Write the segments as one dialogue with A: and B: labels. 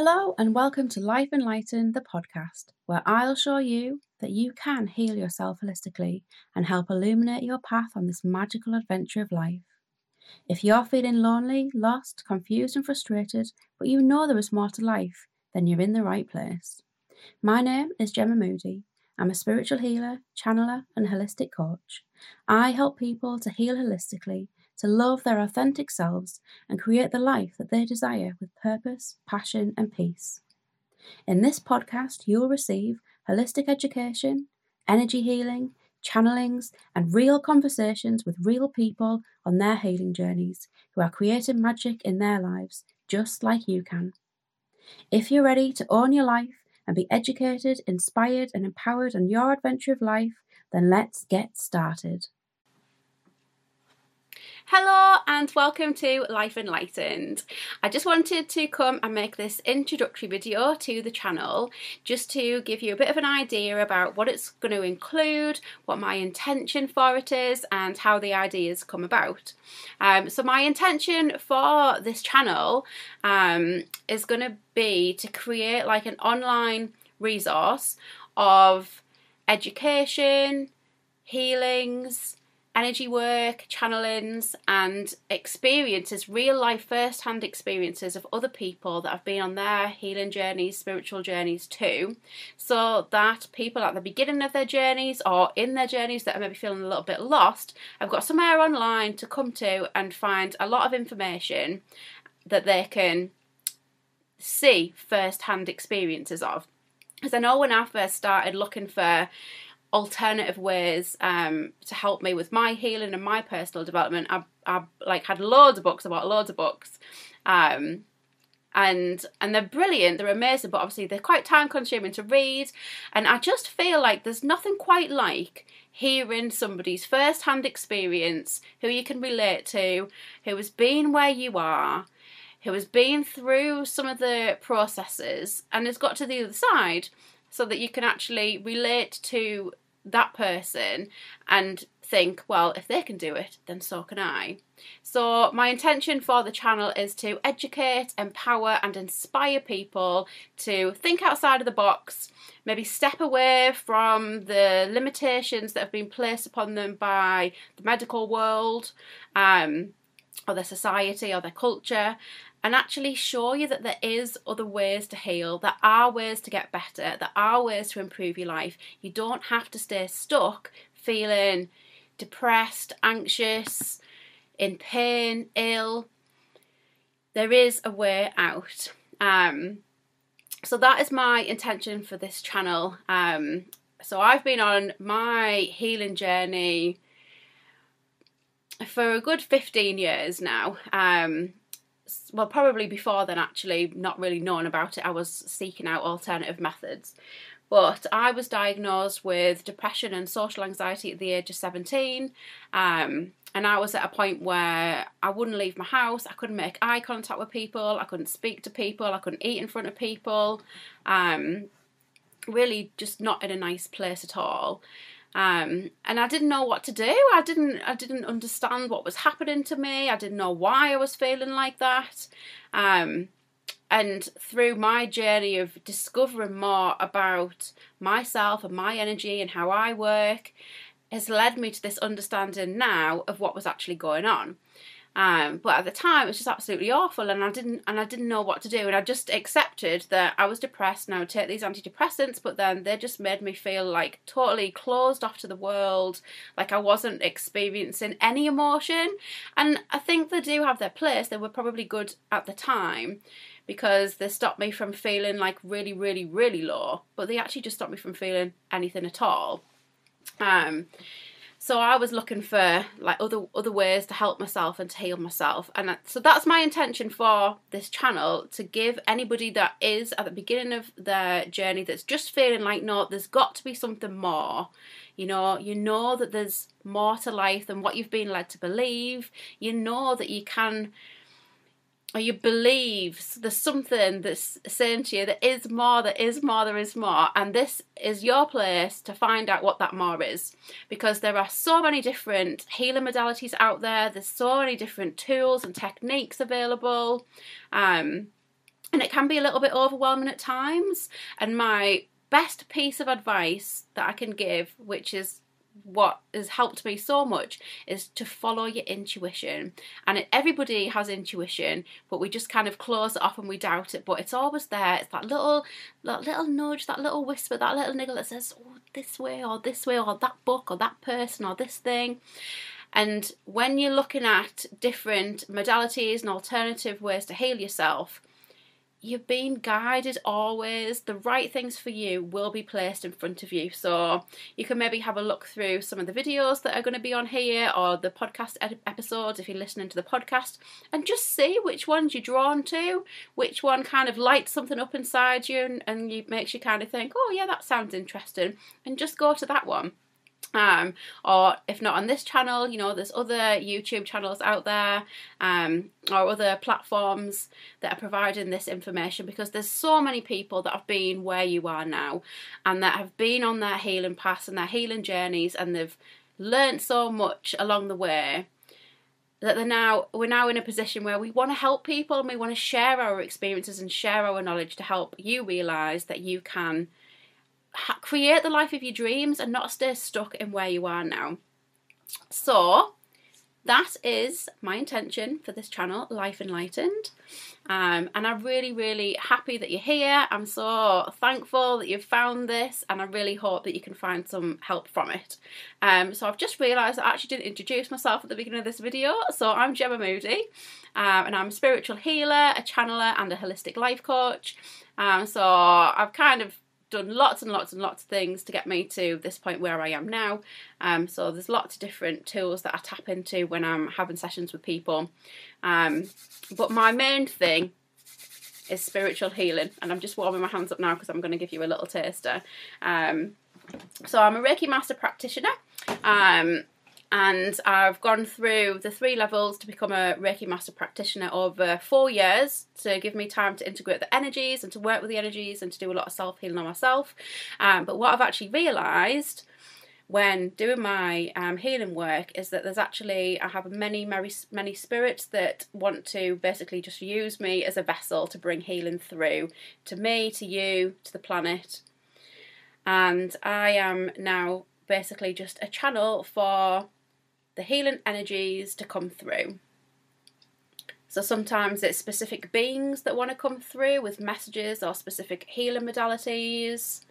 A: Hello, and welcome to Life Enlightened, the podcast, where I'll show you that you can heal yourself holistically and help illuminate your path on this magical adventure of life. If you're feeling lonely, lost, confused, and frustrated, but you know there is more to life, then you're in the right place. My name is Gemma Moody. I'm a spiritual healer, channeler, and holistic coach. I help people to heal holistically to love their authentic selves and create the life that they desire with purpose, passion, and peace. In this podcast, you'll receive holistic education, energy healing, channelings, and real conversations with real people on their healing journeys who are creating magic in their lives just like you can. If you're ready to own your life and be educated, inspired, and empowered on your adventure of life, then let's get started. Hello and welcome to Life Enlightened. I just wanted to come and make this introductory video to the channel just to give you a bit of an idea about what it's going to include, what my intention for it is, and how the ideas come about. Um, so, my intention for this channel um, is going to be to create like an online resource of education, healings, energy work, channelings, and experiences, real life first hand experiences of other people that have been on their healing journeys, spiritual journeys too, so that people at the beginning of their journeys or in their journeys that are maybe feeling a little bit lost have got somewhere online to come to and find a lot of information that they can see first hand experiences of. Because I know when I first started looking for alternative ways um, to help me with my healing and my personal development. I, I like had loads of books about loads of books, um, and and they're brilliant. They're amazing, but obviously they're quite time consuming to read. And I just feel like there's nothing quite like hearing somebody's first hand experience, who you can relate to, who has been where you are. Who has been through some of the processes and has got to the other side so that you can actually relate to that person and think, well, if they can do it, then so can I. So, my intention for the channel is to educate, empower, and inspire people to think outside of the box, maybe step away from the limitations that have been placed upon them by the medical world. Um, or their society or their culture and actually show you that there is other ways to heal, there are ways to get better, there are ways to improve your life. You don't have to stay stuck feeling depressed, anxious, in pain, ill. There is a way out. Um, so that is my intention for this channel. Um, so I've been on my healing journey for a good 15 years now. Um, well, probably before then, actually, not really knowing about it, I was seeking out alternative methods. But I was diagnosed with depression and social anxiety at the age of 17. Um, and I was at a point where I wouldn't leave my house, I couldn't make eye contact with people, I couldn't speak to people, I couldn't eat in front of people. Um, really, just not in a nice place at all. Um, and I didn't know what to do. I didn't I didn't understand what was happening to me. I didn't know why I was feeling like that. Um, and through my journey of discovering more about myself and my energy and how I work has led me to this understanding now of what was actually going on. Um, but at the time, it was just absolutely awful, and I didn't and I didn't know what to do, and I just accepted that I was depressed, and I would take these antidepressants, but then they just made me feel like totally closed off to the world, like I wasn't experiencing any emotion. And I think they do have their place; they were probably good at the time because they stopped me from feeling like really, really, really low, but they actually just stopped me from feeling anything at all. Um, so I was looking for like other other ways to help myself and to heal myself, and so that's my intention for this channel to give anybody that is at the beginning of their journey that's just feeling like no, there's got to be something more. You know, you know that there's more to life than what you've been led to believe. You know that you can or you believe there's something that's saying to you that is more, there is more, there is more, and this is your place to find out what that more is because there are so many different healing modalities out there, there's so many different tools and techniques available. Um, and it can be a little bit overwhelming at times. And my best piece of advice that I can give, which is what has helped me so much is to follow your intuition. And everybody has intuition but we just kind of close it off and we doubt it. But it's always there. It's that little that little nudge that little whisper that little niggle that says oh, this way or this way or that book or that person or this thing. And when you're looking at different modalities and alternative ways to heal yourself you're being guided always. The right things for you will be placed in front of you. So you can maybe have a look through some of the videos that are going to be on here or the podcast episodes if you're listening to the podcast and just see which ones you're drawn to, which one kind of lights something up inside you and, and you makes you kind of think, oh yeah, that sounds interesting, and just go to that one. Um, or if not on this channel, you know, there's other YouTube channels out there um, or other platforms that are providing this information because there's so many people that have been where you are now and that have been on their healing paths and their healing journeys and they've learned so much along the way that they're now we're now in a position where we want to help people and we want to share our experiences and share our knowledge to help you realize that you can create the life of your dreams and not stay stuck in where you are now. So, that is my intention for this channel, Life Enlightened. Um, and I'm really, really happy that you're here. I'm so thankful that you've found this, and I really hope that you can find some help from it. Um, so I've just realised I actually didn't introduce myself at the beginning of this video. So I'm Gemma Moody, um, and I'm a spiritual healer, a channeler, and a holistic life coach. Um, so I've kind of done lots and lots and lots of things to get me to this point where I am now. Um, so there's lots of different tools that I tap into when I'm having sessions with people. Um, but my main thing is spiritual healing, and I'm just warming my hands up now because I'm going to give you a little taster. Um, so I'm a Reiki master practitioner. And I've gone through the three levels to become a Reiki Master practitioner over four years to give me time to integrate the energies and to work with the energies and to do a lot of self healing on myself. Um, but what I've actually realised when doing my um, healing work is that there's actually I have many many many spirits that want to basically just use me as a vessel to bring healing through to me, to you, to the planet. And I am now basically just a channel for the healing energies to come through. So sometimes it's specific beings that want to come through with messages or specific healing modalities.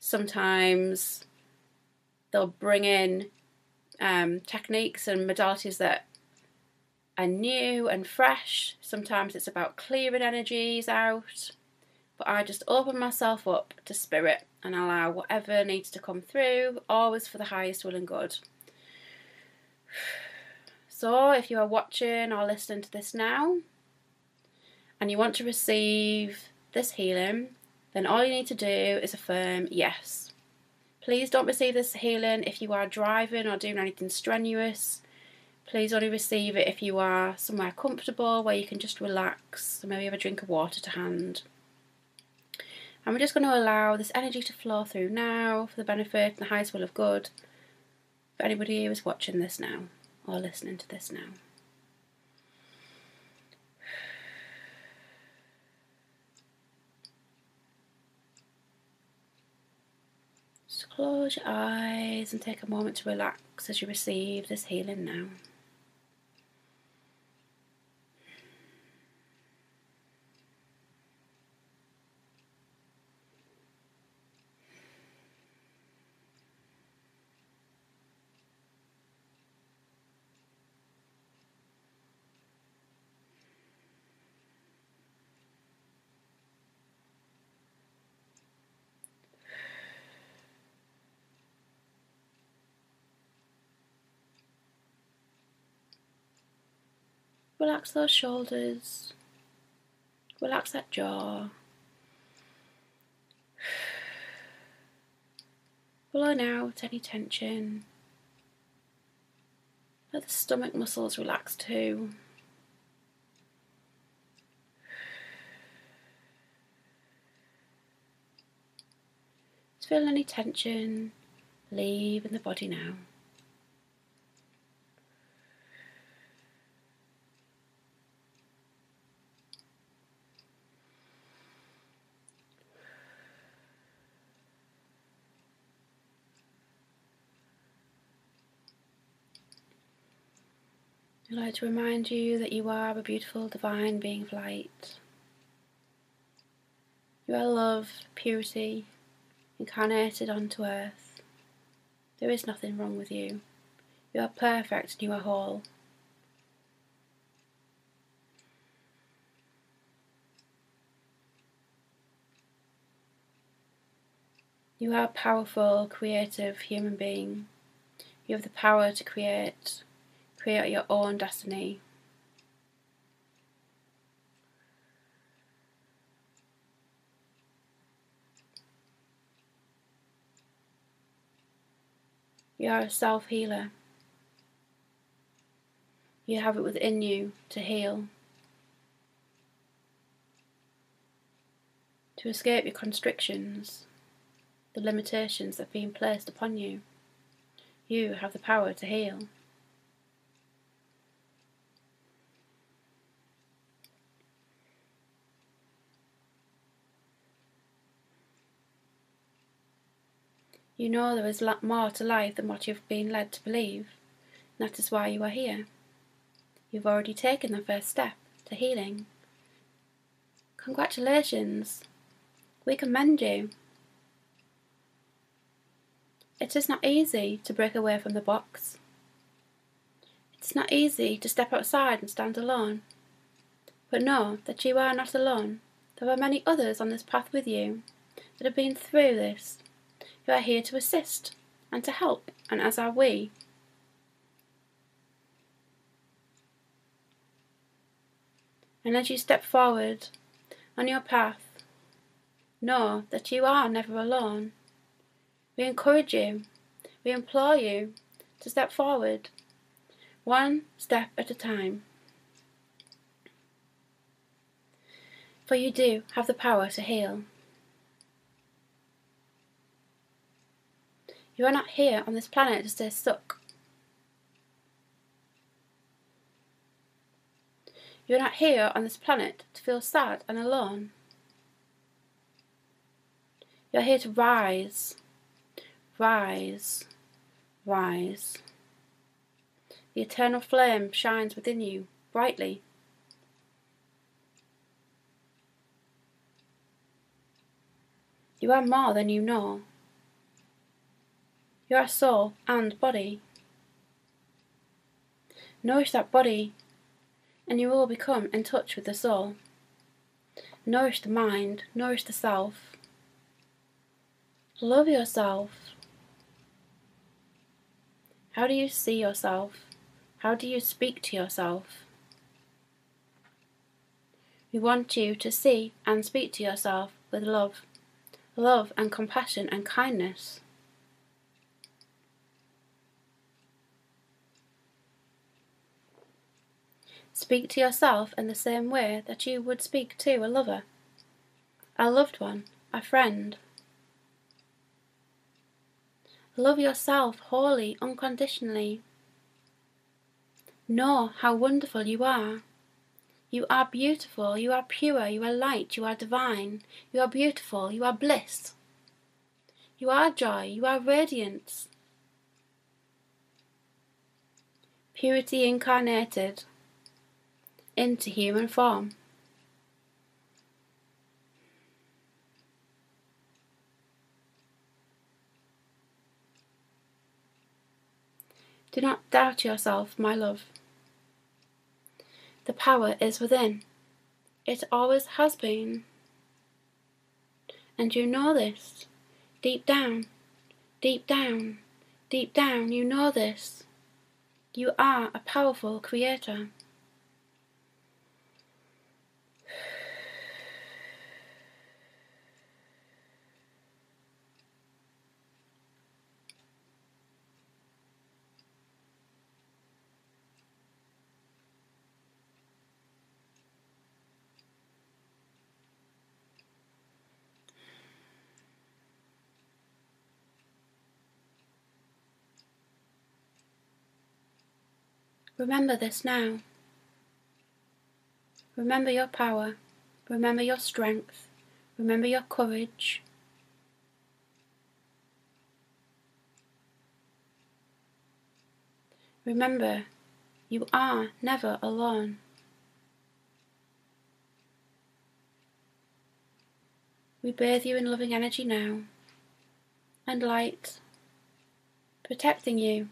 A: Sometimes they'll bring in um, techniques and modalities that are new and fresh. Sometimes it's about clearing energies out. But I just open myself up to spirit and allow whatever needs to come through, always for the highest will and good. So, if you are watching or listening to this now and you want to receive this healing, then all you need to do is affirm yes. Please don't receive this healing if you are driving or doing anything strenuous. Please only receive it if you are somewhere comfortable where you can just relax and maybe have a drink of water to hand. And we're just going to allow this energy to flow through now for the benefit and the highest will of good for anybody who is watching this now or listening to this now. Just close your eyes and take a moment to relax as you receive this healing now. Relax those shoulders. Relax that jaw. Blowing out any tension. Let the stomach muscles relax too. Feel any tension leave in the body now. I'd like to remind you that you are a beautiful divine being of light. You are love, purity, incarnated onto earth. There is nothing wrong with you. You are perfect and you are whole. You are a powerful, creative human being. You have the power to create, create your own destiny. You are a self healer. You have it within you to heal, to escape your constrictions the limitations that have been placed upon you. You have the power to heal. You know there is more to life than what you've been led to believe. And That is why you are here. You've already taken the first step to healing. Congratulations! We commend you. It is not easy to break away from the box. It's not easy to step outside and stand alone. But know that you are not alone. There are many others on this path with you that have been through this. You are here to assist and to help, and as are we. And as you step forward on your path, know that you are never alone. We encourage you, we implore you to step forward, one step at a time. For you do have the power to heal. You are not here on this planet to stay stuck. You are not here on this planet to feel sad and alone. You are here to rise Rise, rise. The eternal flame shines within you brightly. You are more than you know. You are soul and body. Nourish that body, and you will become in touch with the soul. Nourish the mind, nourish the self. Love yourself. How do you see yourself? How do you speak to yourself? We want you to see and speak to yourself with love, love and compassion and kindness. Speak to yourself in the same way that you would speak to a lover, a loved one, a friend. Love yourself wholly, unconditionally. Know how wonderful you are. You are beautiful, you are pure, you are light, you are divine, you are beautiful, you are bliss. You are joy, you are radiance. Purity incarnated into human form. Do not doubt yourself, my love. The power is within. It always has been. And you know this. Deep down, deep down, deep down, you know this. You are a powerful creator. Remember this now. Remember your power. Remember your strength. Remember your courage. Remember, You are never alone. We bathe you in loving energy now and light, protecting you,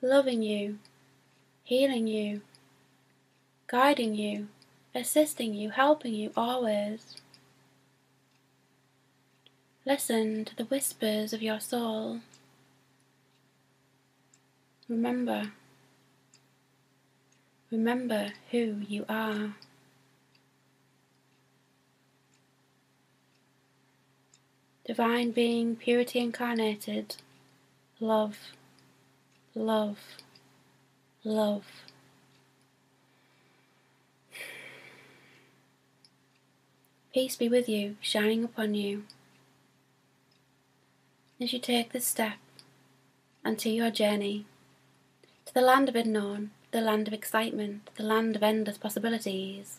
A: loving you, healing you, guiding you, assisting you, helping you always. Listen to the whispers of your soul. Remember, remember who you are. Divine Being, Purity Incarnated, Love, Love, Love. Peace be with you, shining upon you. As you take this step and to your journey to the land of unknown, the land of excitement, the land of endless possibilities.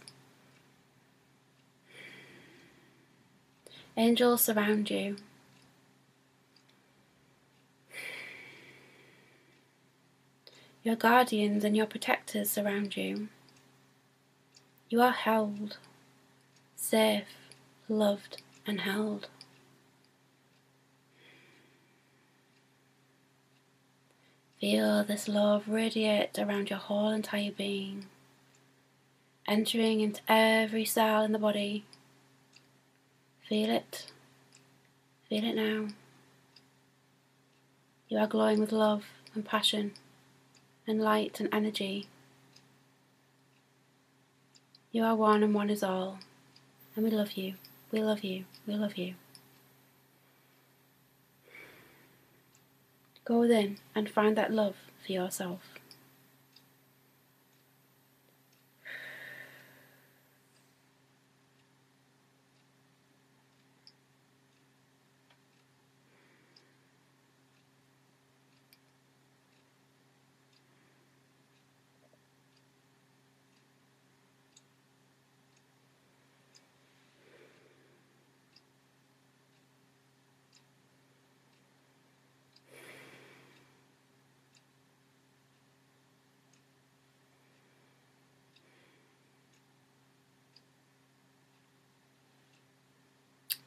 A: Angels surround you. Your guardians and your protectors surround you. You are held, safe, loved, and held. Feel this love radiate around your whole entire being, entering into every cell in the body Feel it. Feel it now. You are glowing with love and passion and light and energy. You are one and one is all. And we love you. We love you. We love you. Go within and find that love for yourself.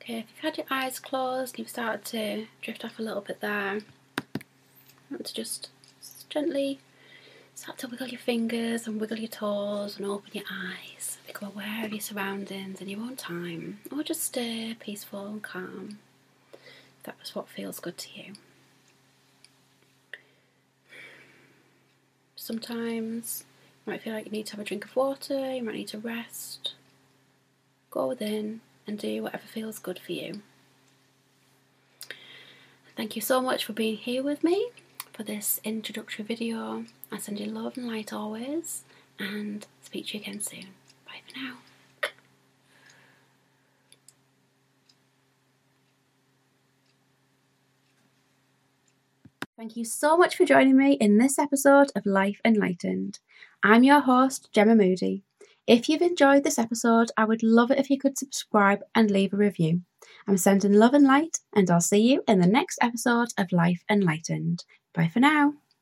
A: Okay, if you've had your eyes closed, you've started to drift off a little bit there. want to just gently start to wiggle your fingers and wiggle your toes and open your eyes. Become aware of your surroundings in your own time, or just stay peaceful and calm. That was what feels good to you. Sometimes you might feel like you need to have a drink of water, you might need to rest. Go within and do whatever feels good for you. Thank you so much for being here with me for this introductory video. I send you love and light always and speak to you again soon. Bye for now. Thank you so much for joining me in this episode of Life Enlightened. I'm your host, Gemma Moody. If you've enjoyed this episode, I would love it if you could subscribe and leave a review. I'm sending love and light, and I'll see you in the next episode of Life Enlightened. Bye for now.